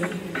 trust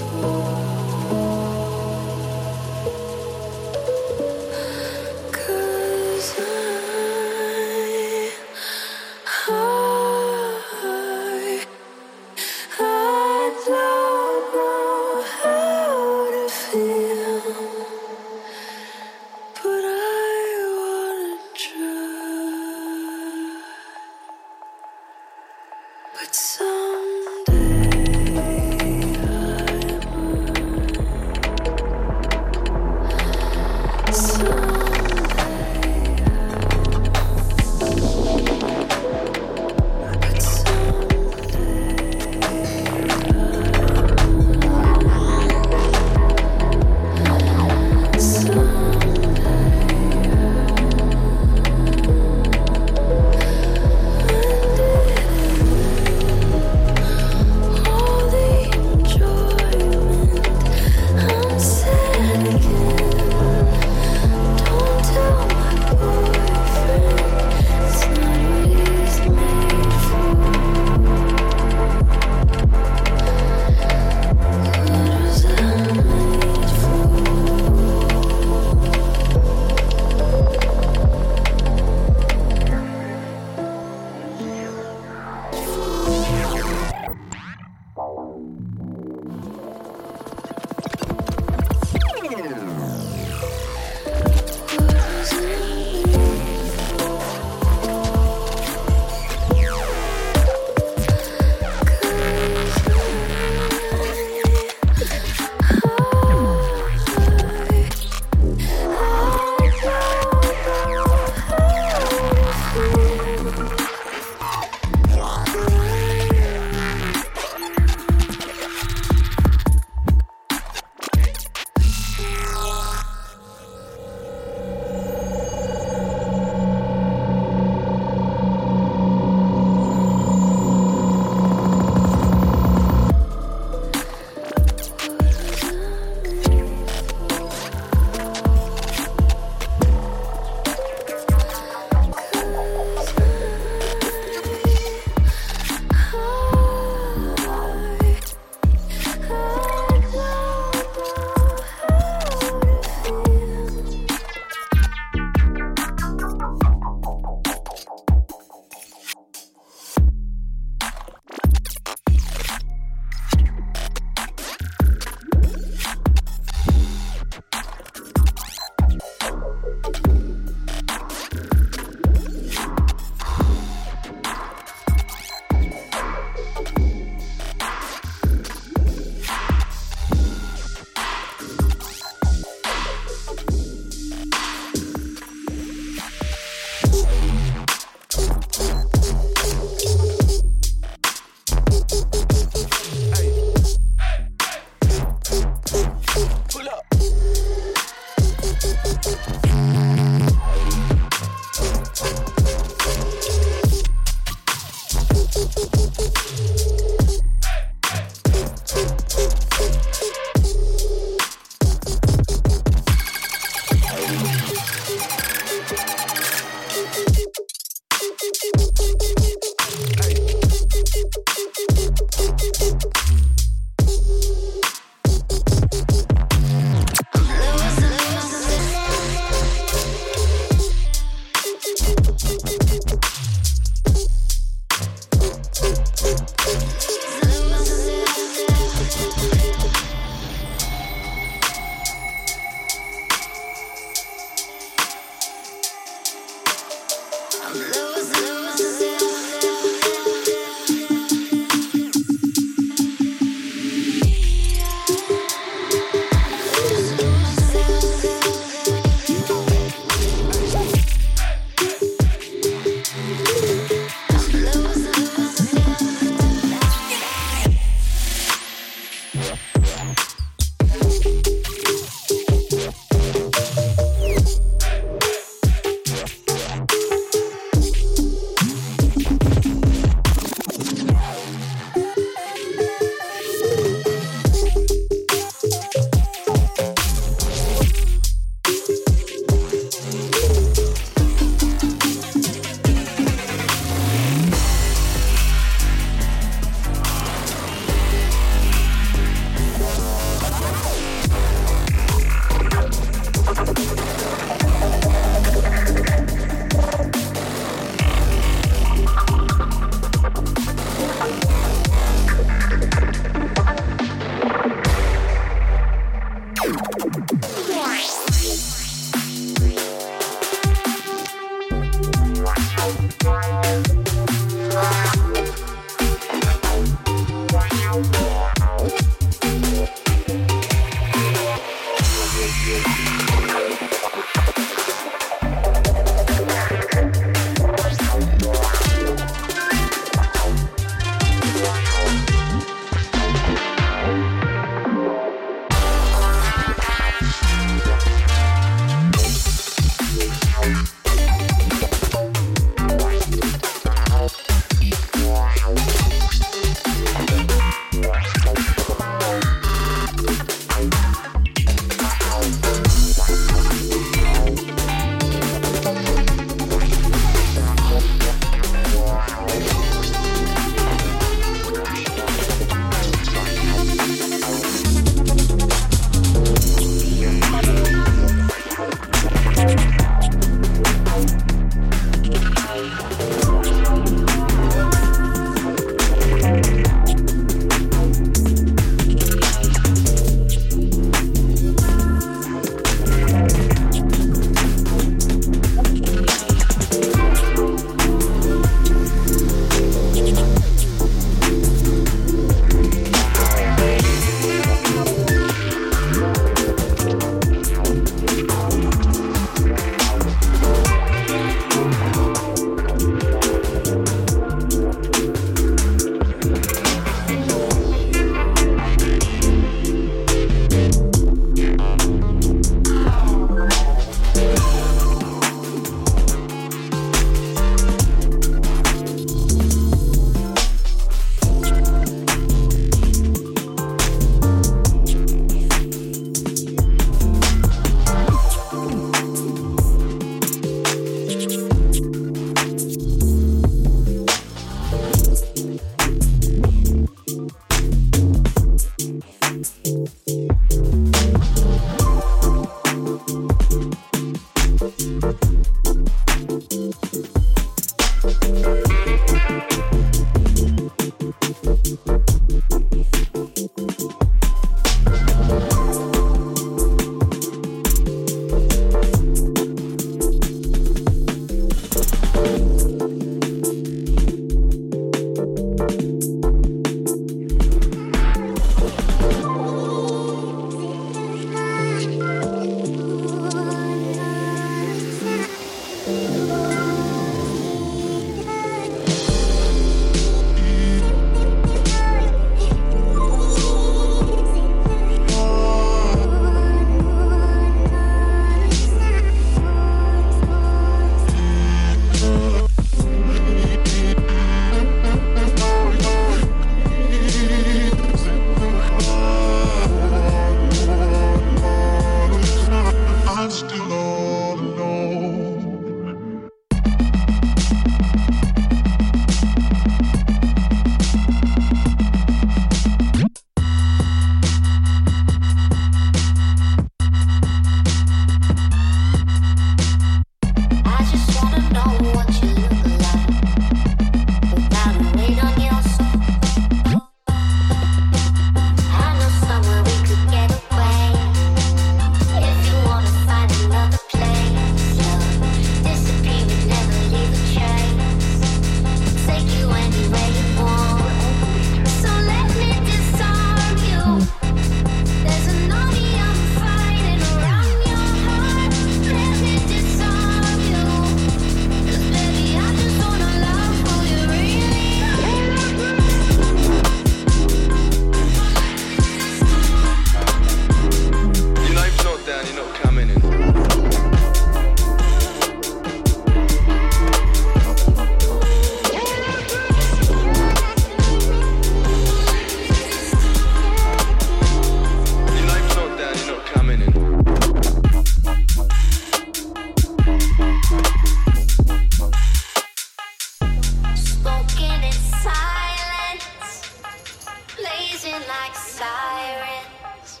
like sirens.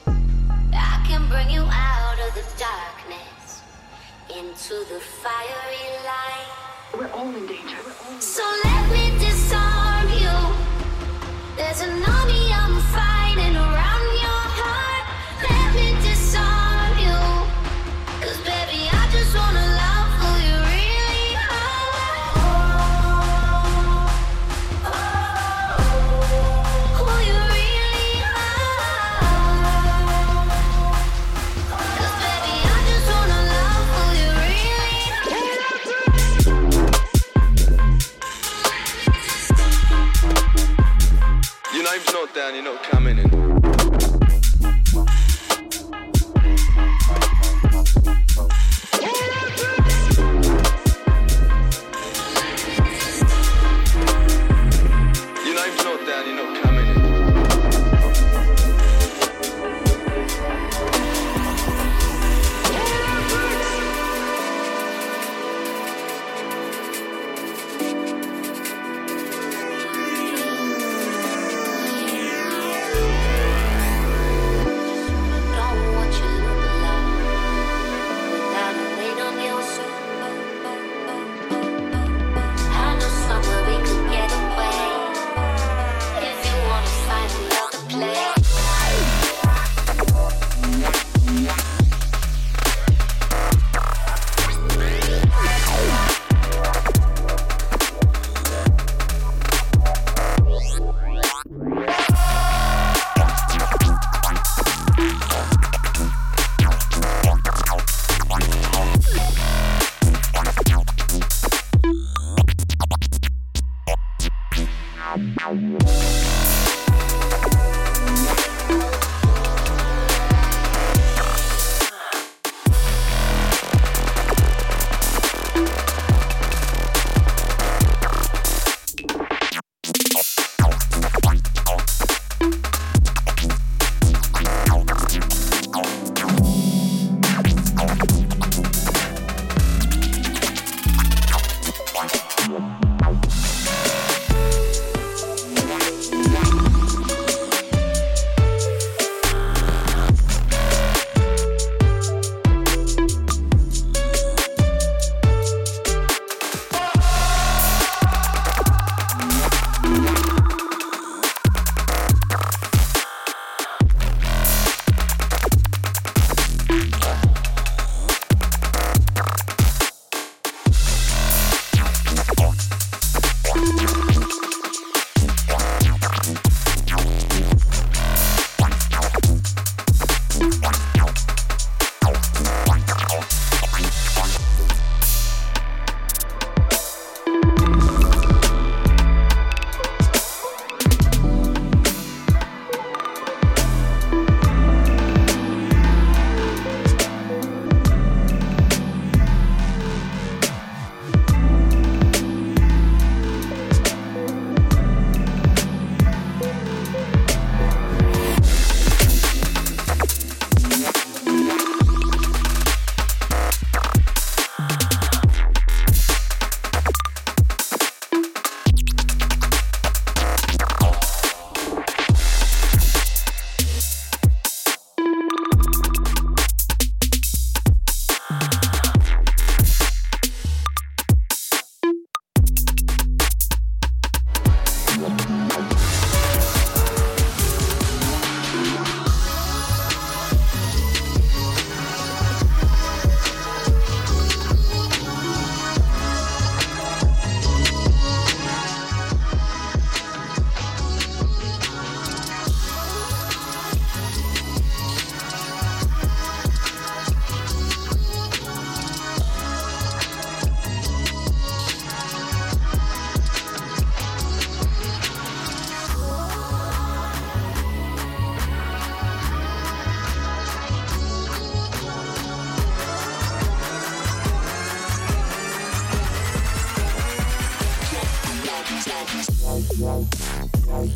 I can bring you out of the darkness into the fiery light. We're all in danger. All in danger. So let me disarm you. There's an army. down, you know,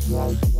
Like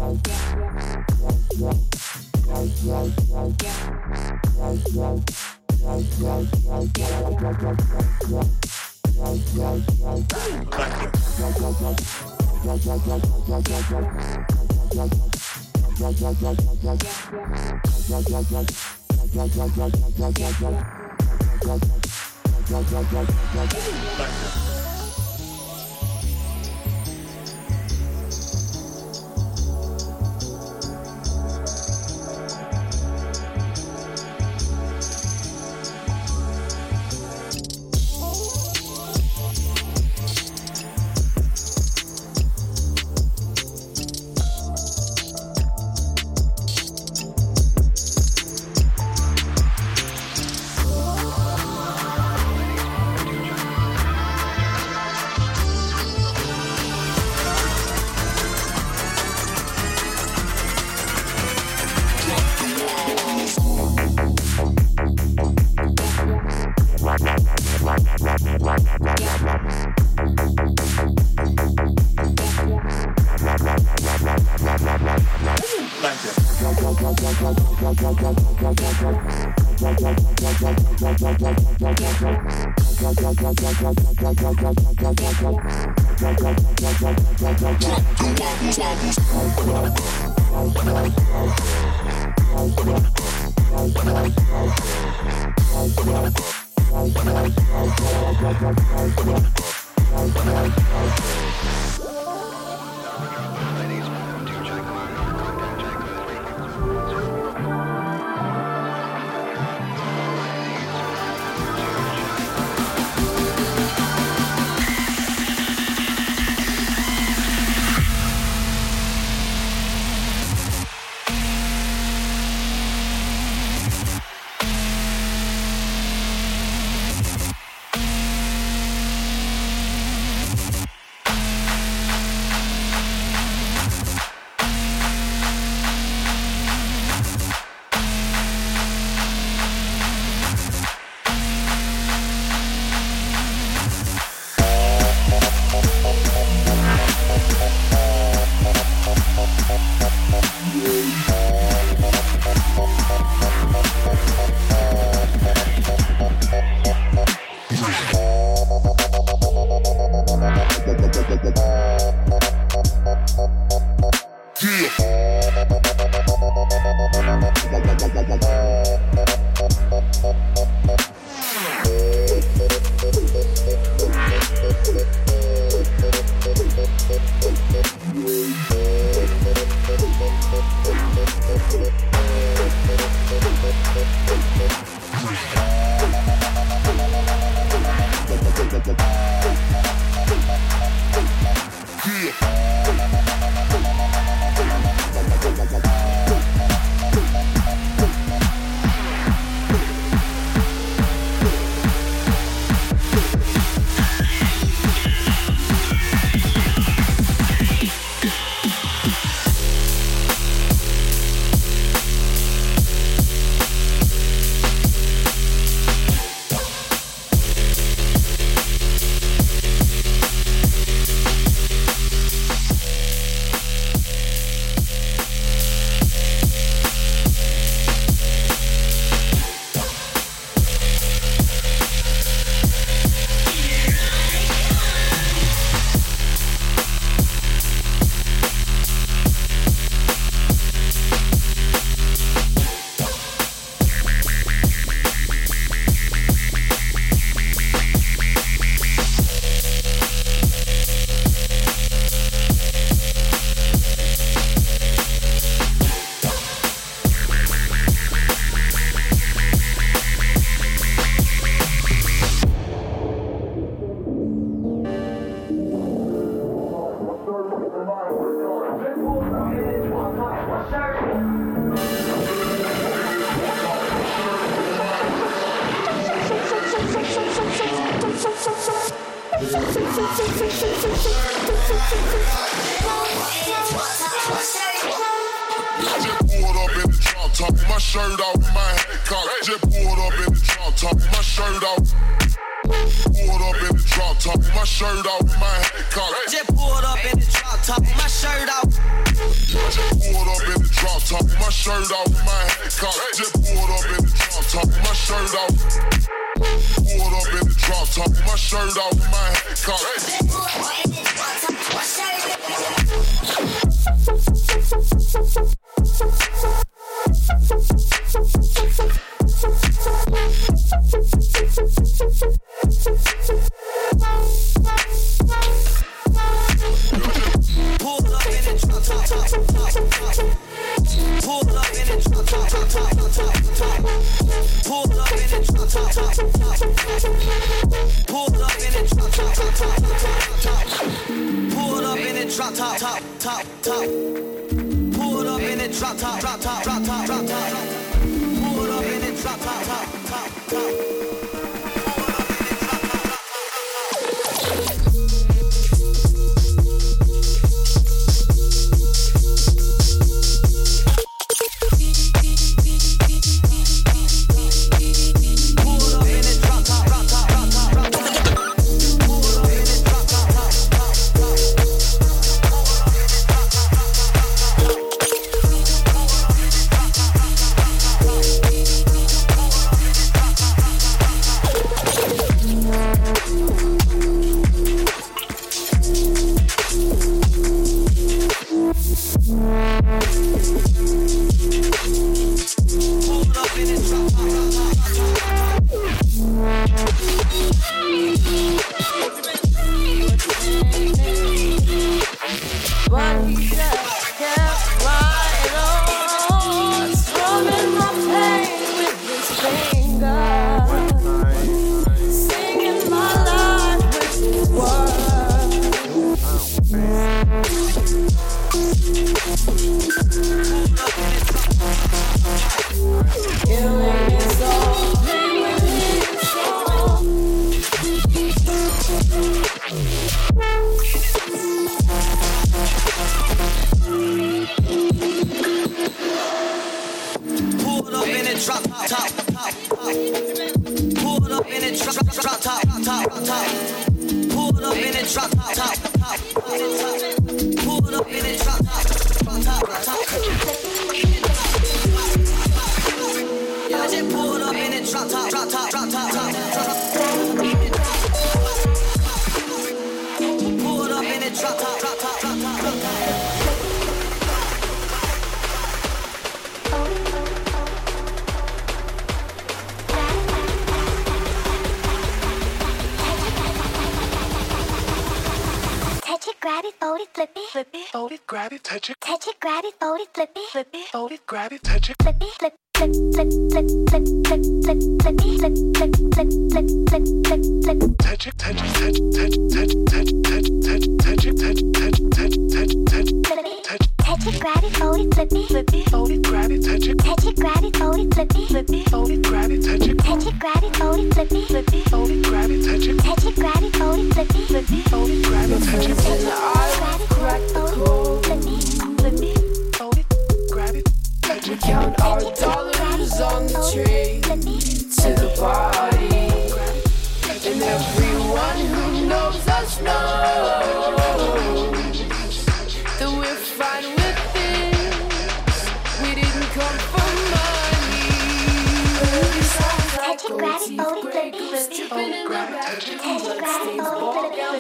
I'm trying to get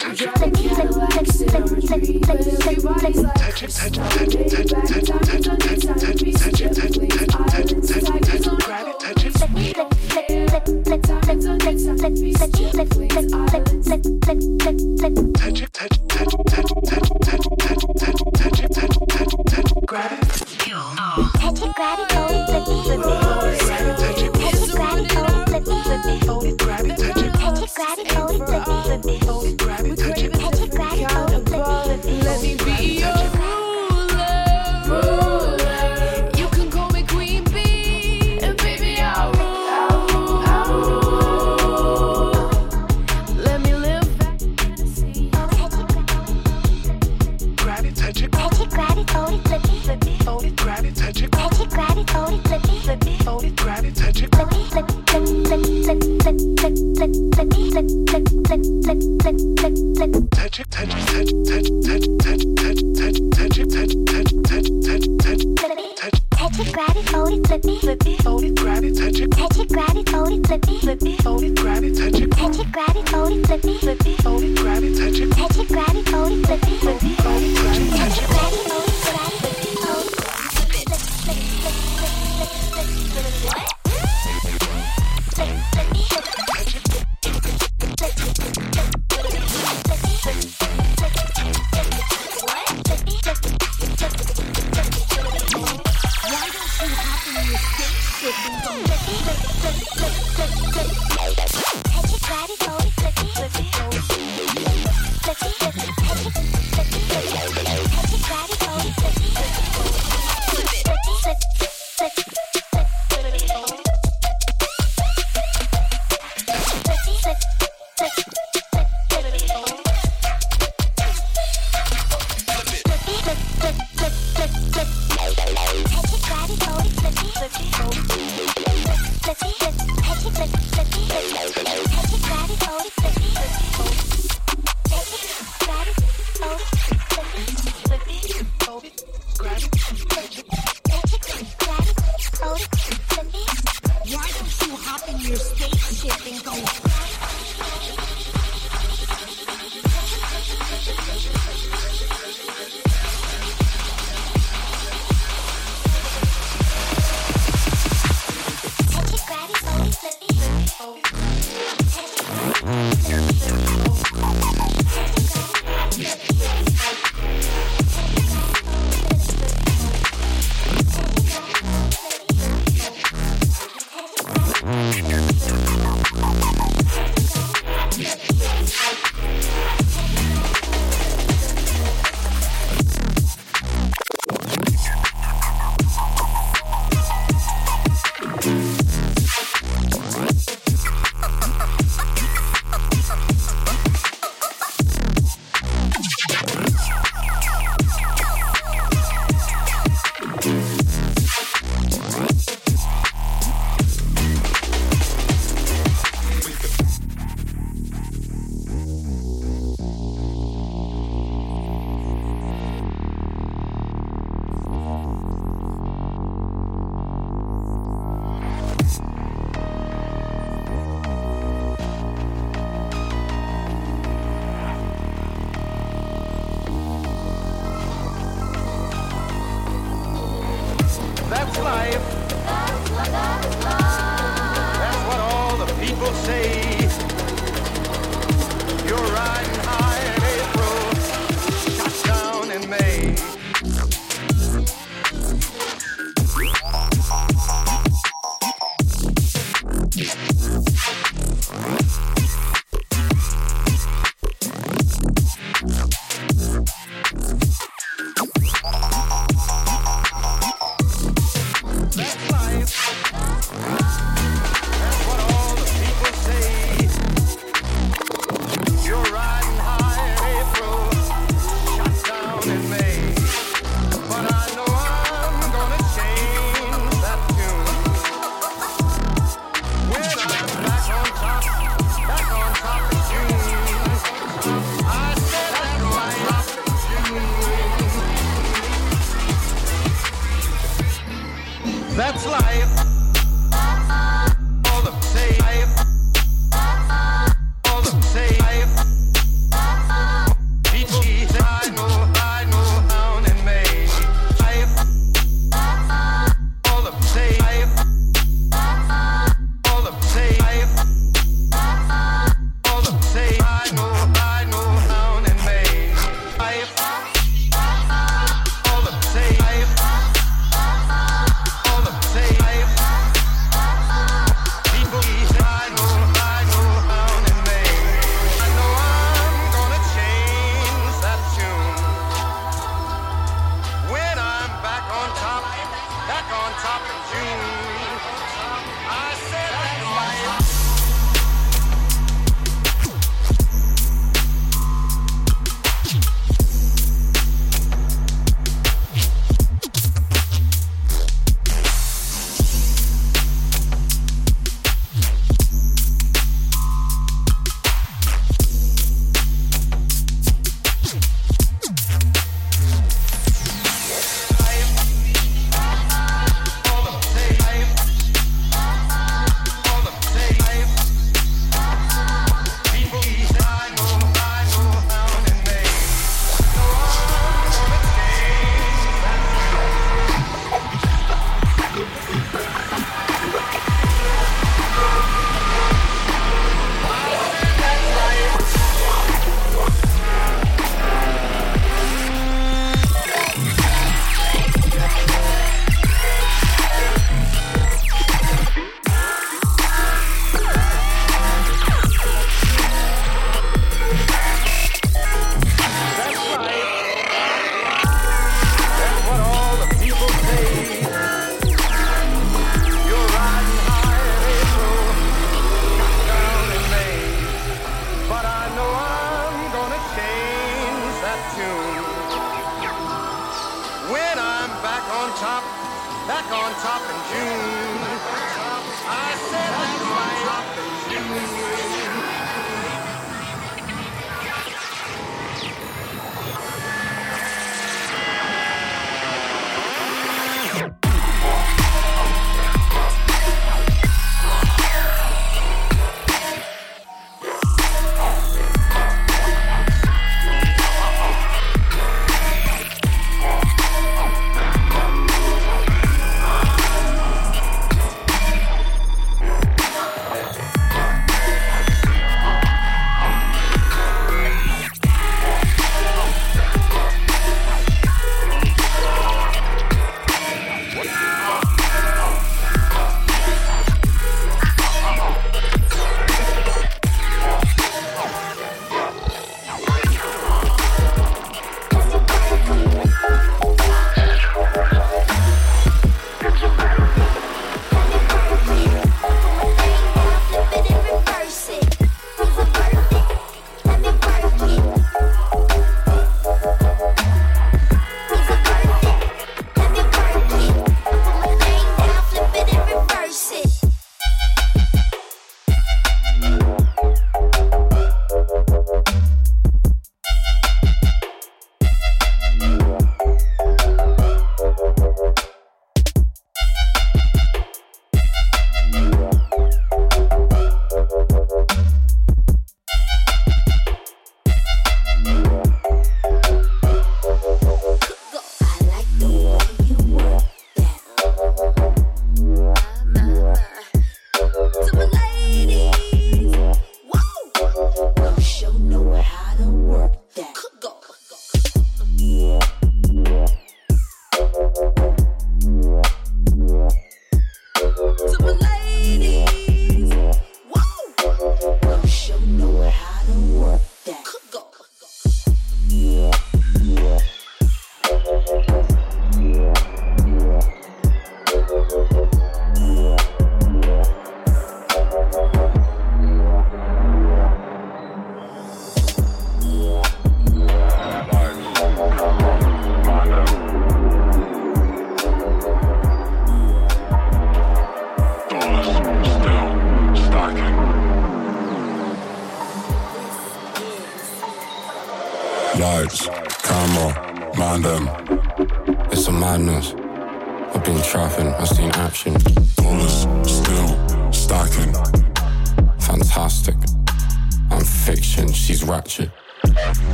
touch it, touch it, touch it, touch it, touch it, touch it, touch it, touch it, touch it, touch it, touch it, touch it, touch it, it, touch it. Touch it, touch it, touch it, touch it, touch it, touch it, touch it, touch it, touch it, touch it, grab it.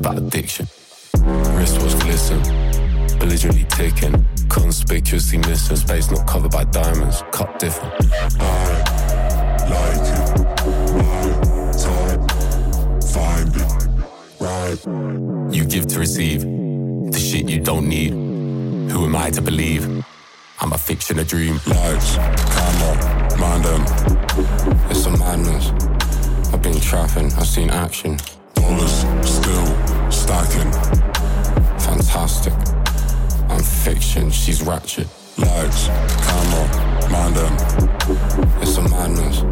About addiction. Wristwatch glisten. Belligerently ticking. Conspicuously missing. Space not covered by diamonds. Cut different. I like it. My type. Find it. Right. You give to receive. The shit you don't need. Who am I to believe? I'm a fiction, a dream. Lights, camera, man them. It's a madness. I've been trapping, I've seen action. Dollars stacking. Fantastic. I'm fiction, she's ratchet. Lights, camera, man them. It's a madness.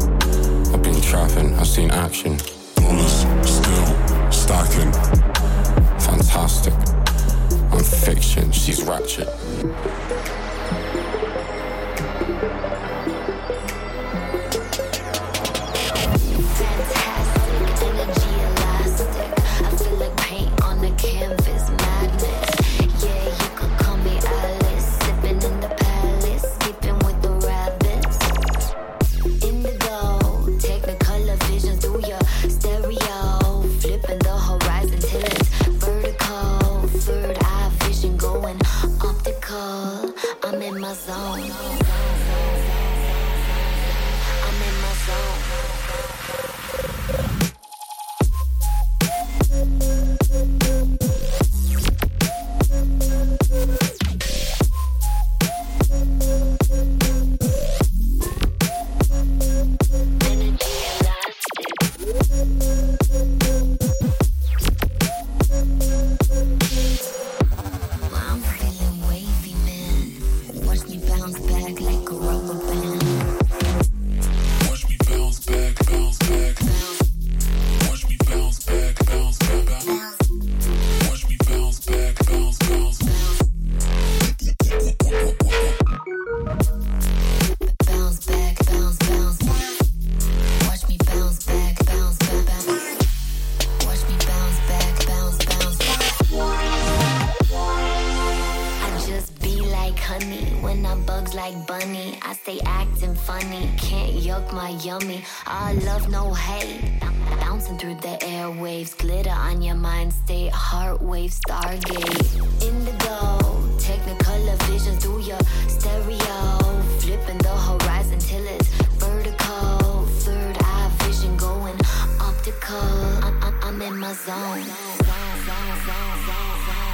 I've been trapping, I've seen action. Dollars still stacking. Fantastic. I'm fiction, she's ratchet. When I bugs like bunny, I stay acting funny. Can't yuck my yummy. I love no hate. Bouncing through the airwaves, glitter on your mind state, heart wave, stargate. Indigo, technicolor vision through your stereo. Flipping the horizon till it's vertical. Third eye vision going optical. I'm, I- I'm in my zone. zone, zone, zone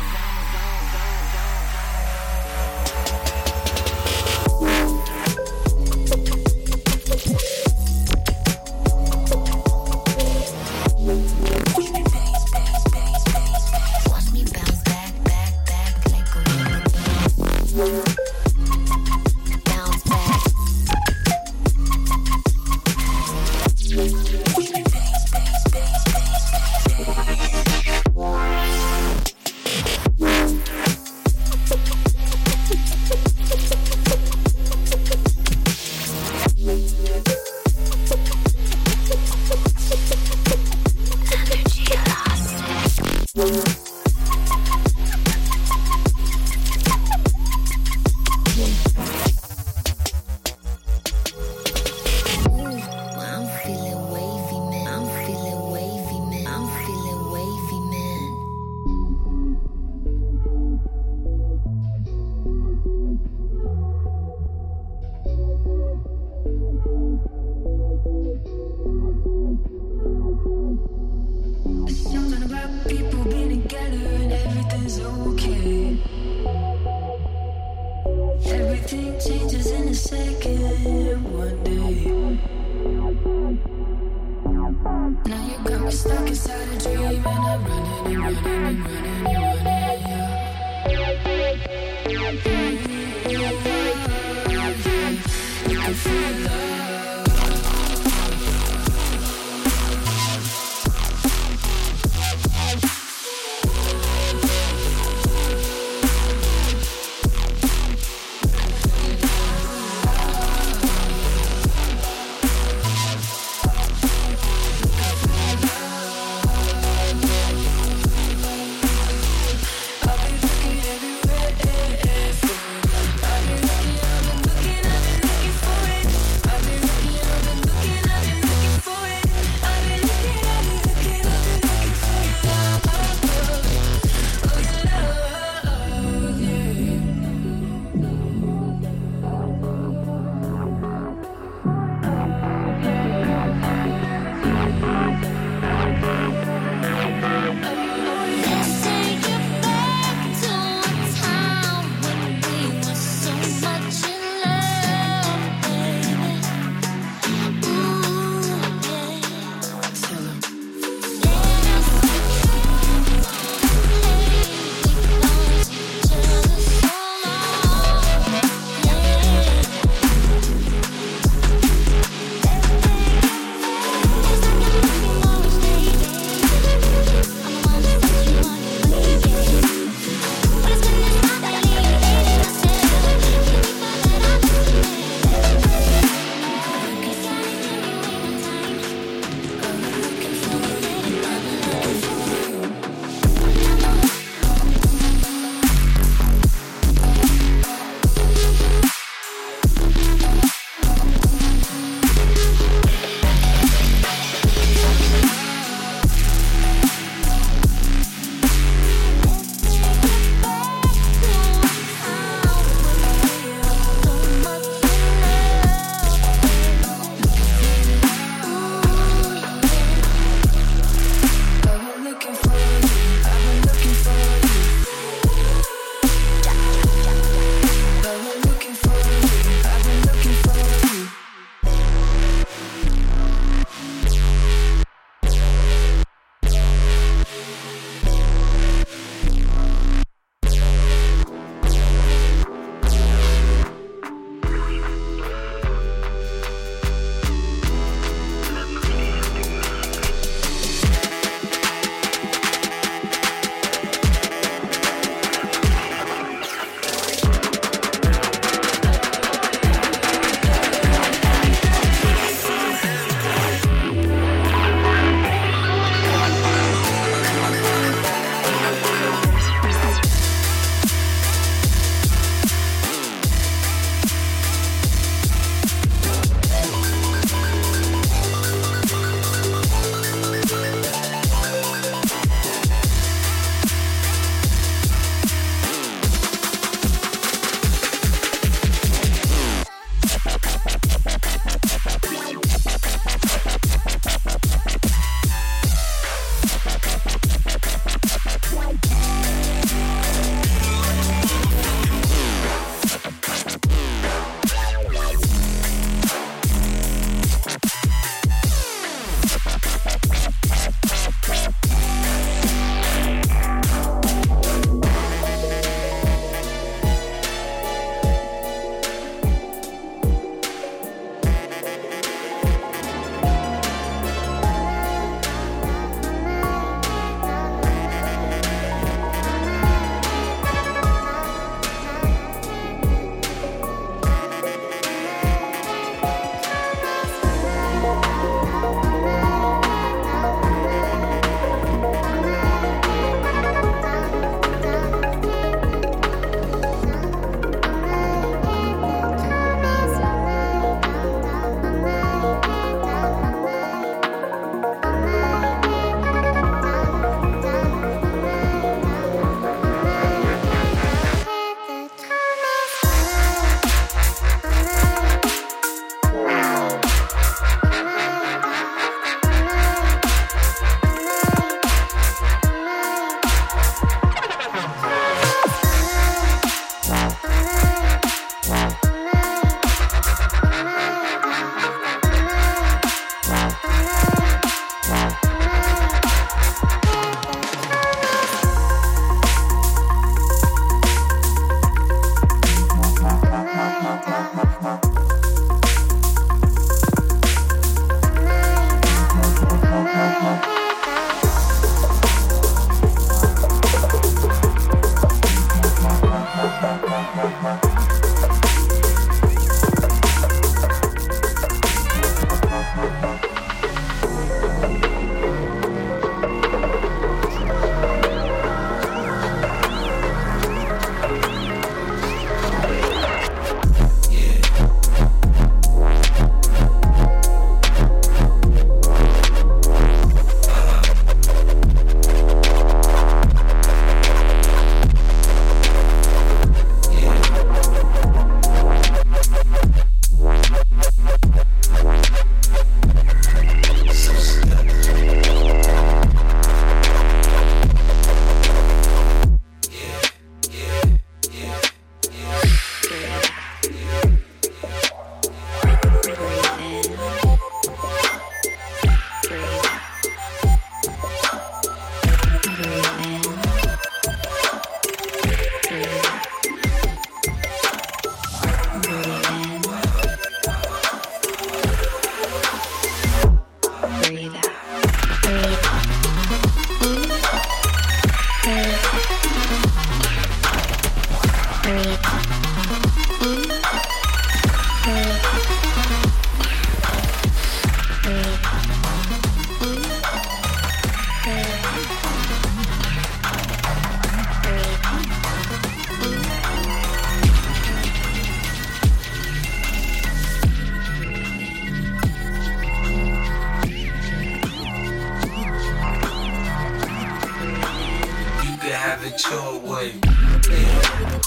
it your way.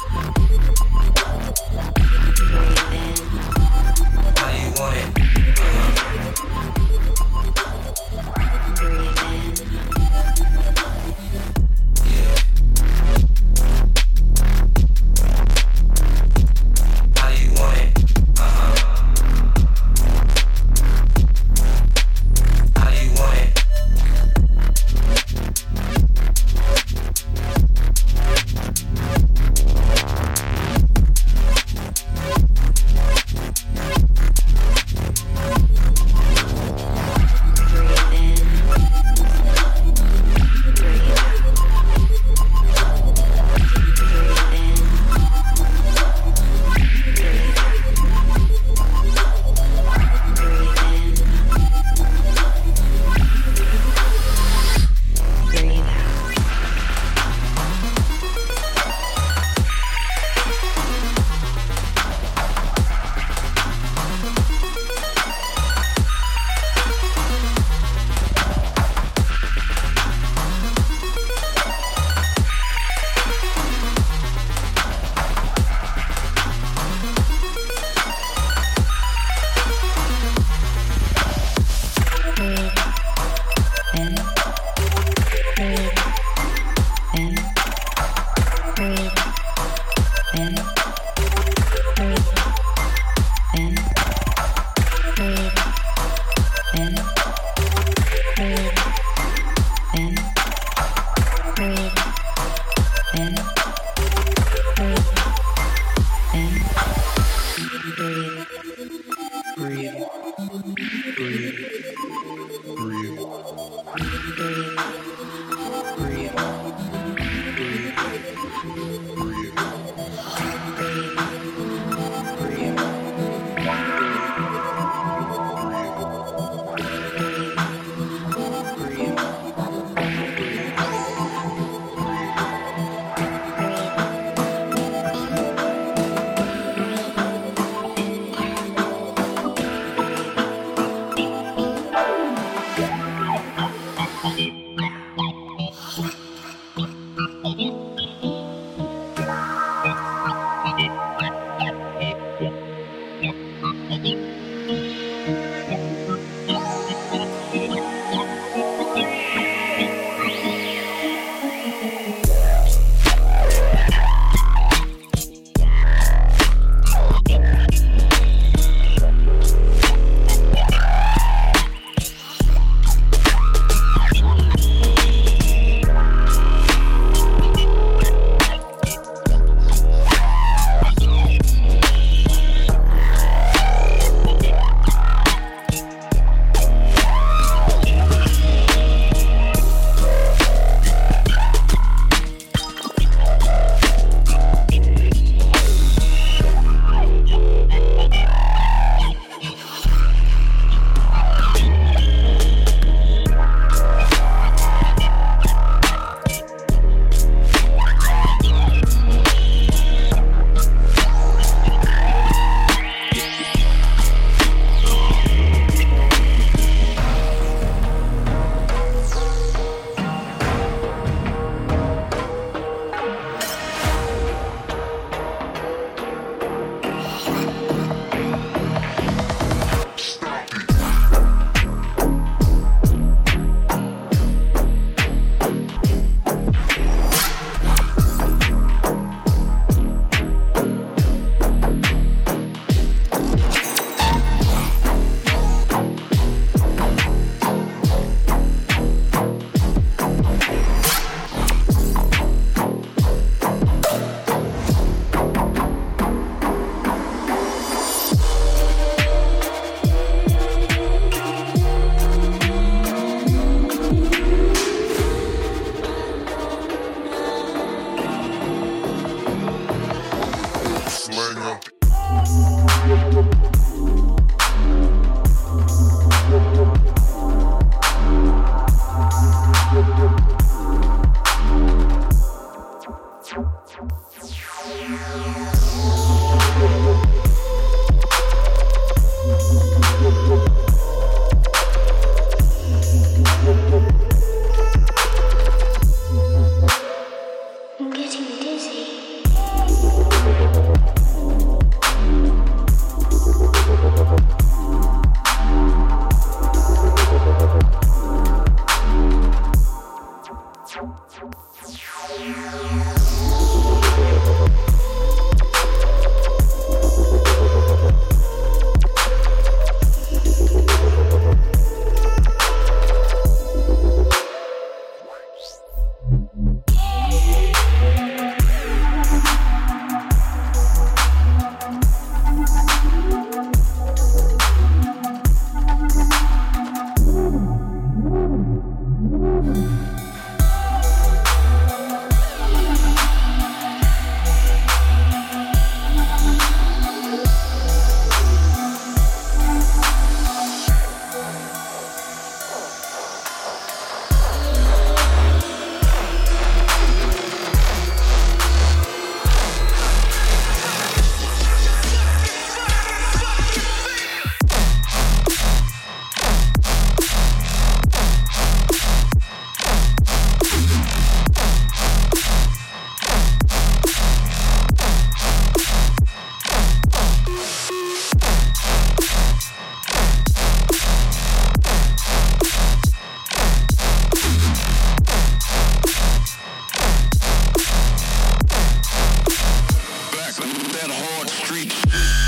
streets.